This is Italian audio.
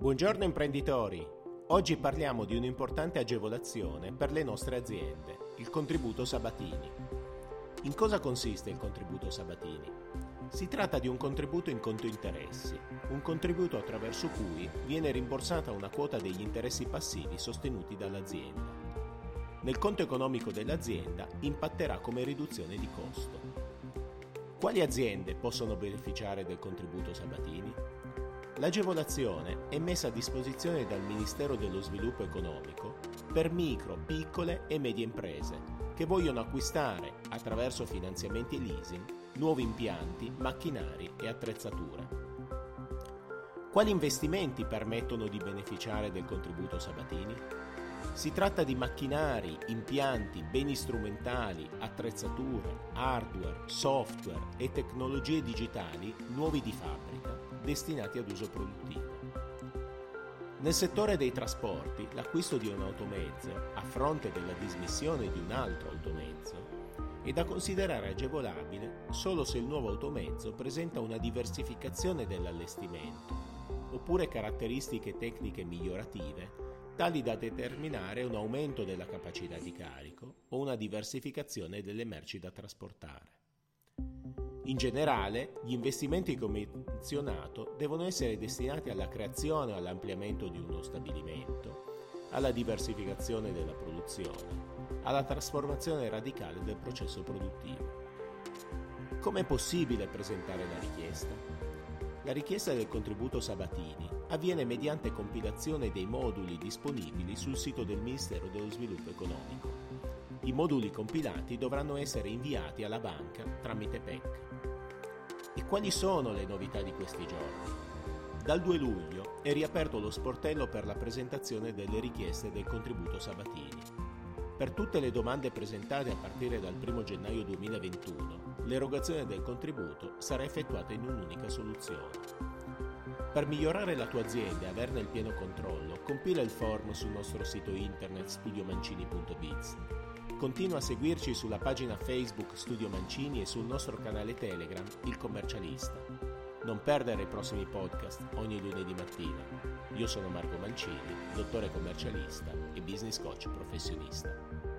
Buongiorno imprenditori! Oggi parliamo di un'importante agevolazione per le nostre aziende, il contributo Sabatini. In cosa consiste il contributo Sabatini? Si tratta di un contributo in conto interessi, un contributo attraverso cui viene rimborsata una quota degli interessi passivi sostenuti dall'azienda. Nel conto economico dell'azienda impatterà come riduzione di costo. Quali aziende possono beneficiare del contributo Sabatini? L'agevolazione è messa a disposizione dal Ministero dello Sviluppo Economico per micro, piccole e medie imprese che vogliono acquistare, attraverso finanziamenti e leasing, nuovi impianti, macchinari e attrezzature. Quali investimenti permettono di beneficiare del contributo Sabatini? Si tratta di macchinari, impianti, beni strumentali, attrezzature, hardware, software e tecnologie digitali nuovi di fabbrica destinati ad uso produttivo. Nel settore dei trasporti, l'acquisto di un automezzo, a fronte della dismissione di un altro automezzo, è da considerare agevolabile solo se il nuovo automezzo presenta una diversificazione dell'allestimento, oppure caratteristiche tecniche migliorative tali da determinare un aumento della capacità di carico o una diversificazione delle merci da trasportare. In generale, gli investimenti come menzionato devono essere destinati alla creazione o all'ampliamento di uno stabilimento, alla diversificazione della produzione, alla trasformazione radicale del processo produttivo. Come è possibile presentare la richiesta? La richiesta del contributo Sabatini avviene mediante compilazione dei moduli disponibili sul sito del Ministero dello Sviluppo Economico. I moduli compilati dovranno essere inviati alla banca tramite PEC. E quali sono le novità di questi giorni? Dal 2 luglio è riaperto lo sportello per la presentazione delle richieste del contributo Sabatini. Per tutte le domande presentate a partire dal 1 gennaio 2021, l'erogazione del contributo sarà effettuata in un'unica soluzione. Per migliorare la tua azienda e averne il pieno controllo, compila il form sul nostro sito internet studiomancini.biz Continua a seguirci sulla pagina Facebook Studio Mancini e sul nostro canale Telegram Il Commercialista. Non perdere i prossimi podcast ogni lunedì mattina. Io sono Marco Mancini, dottore commercialista e business coach professionista.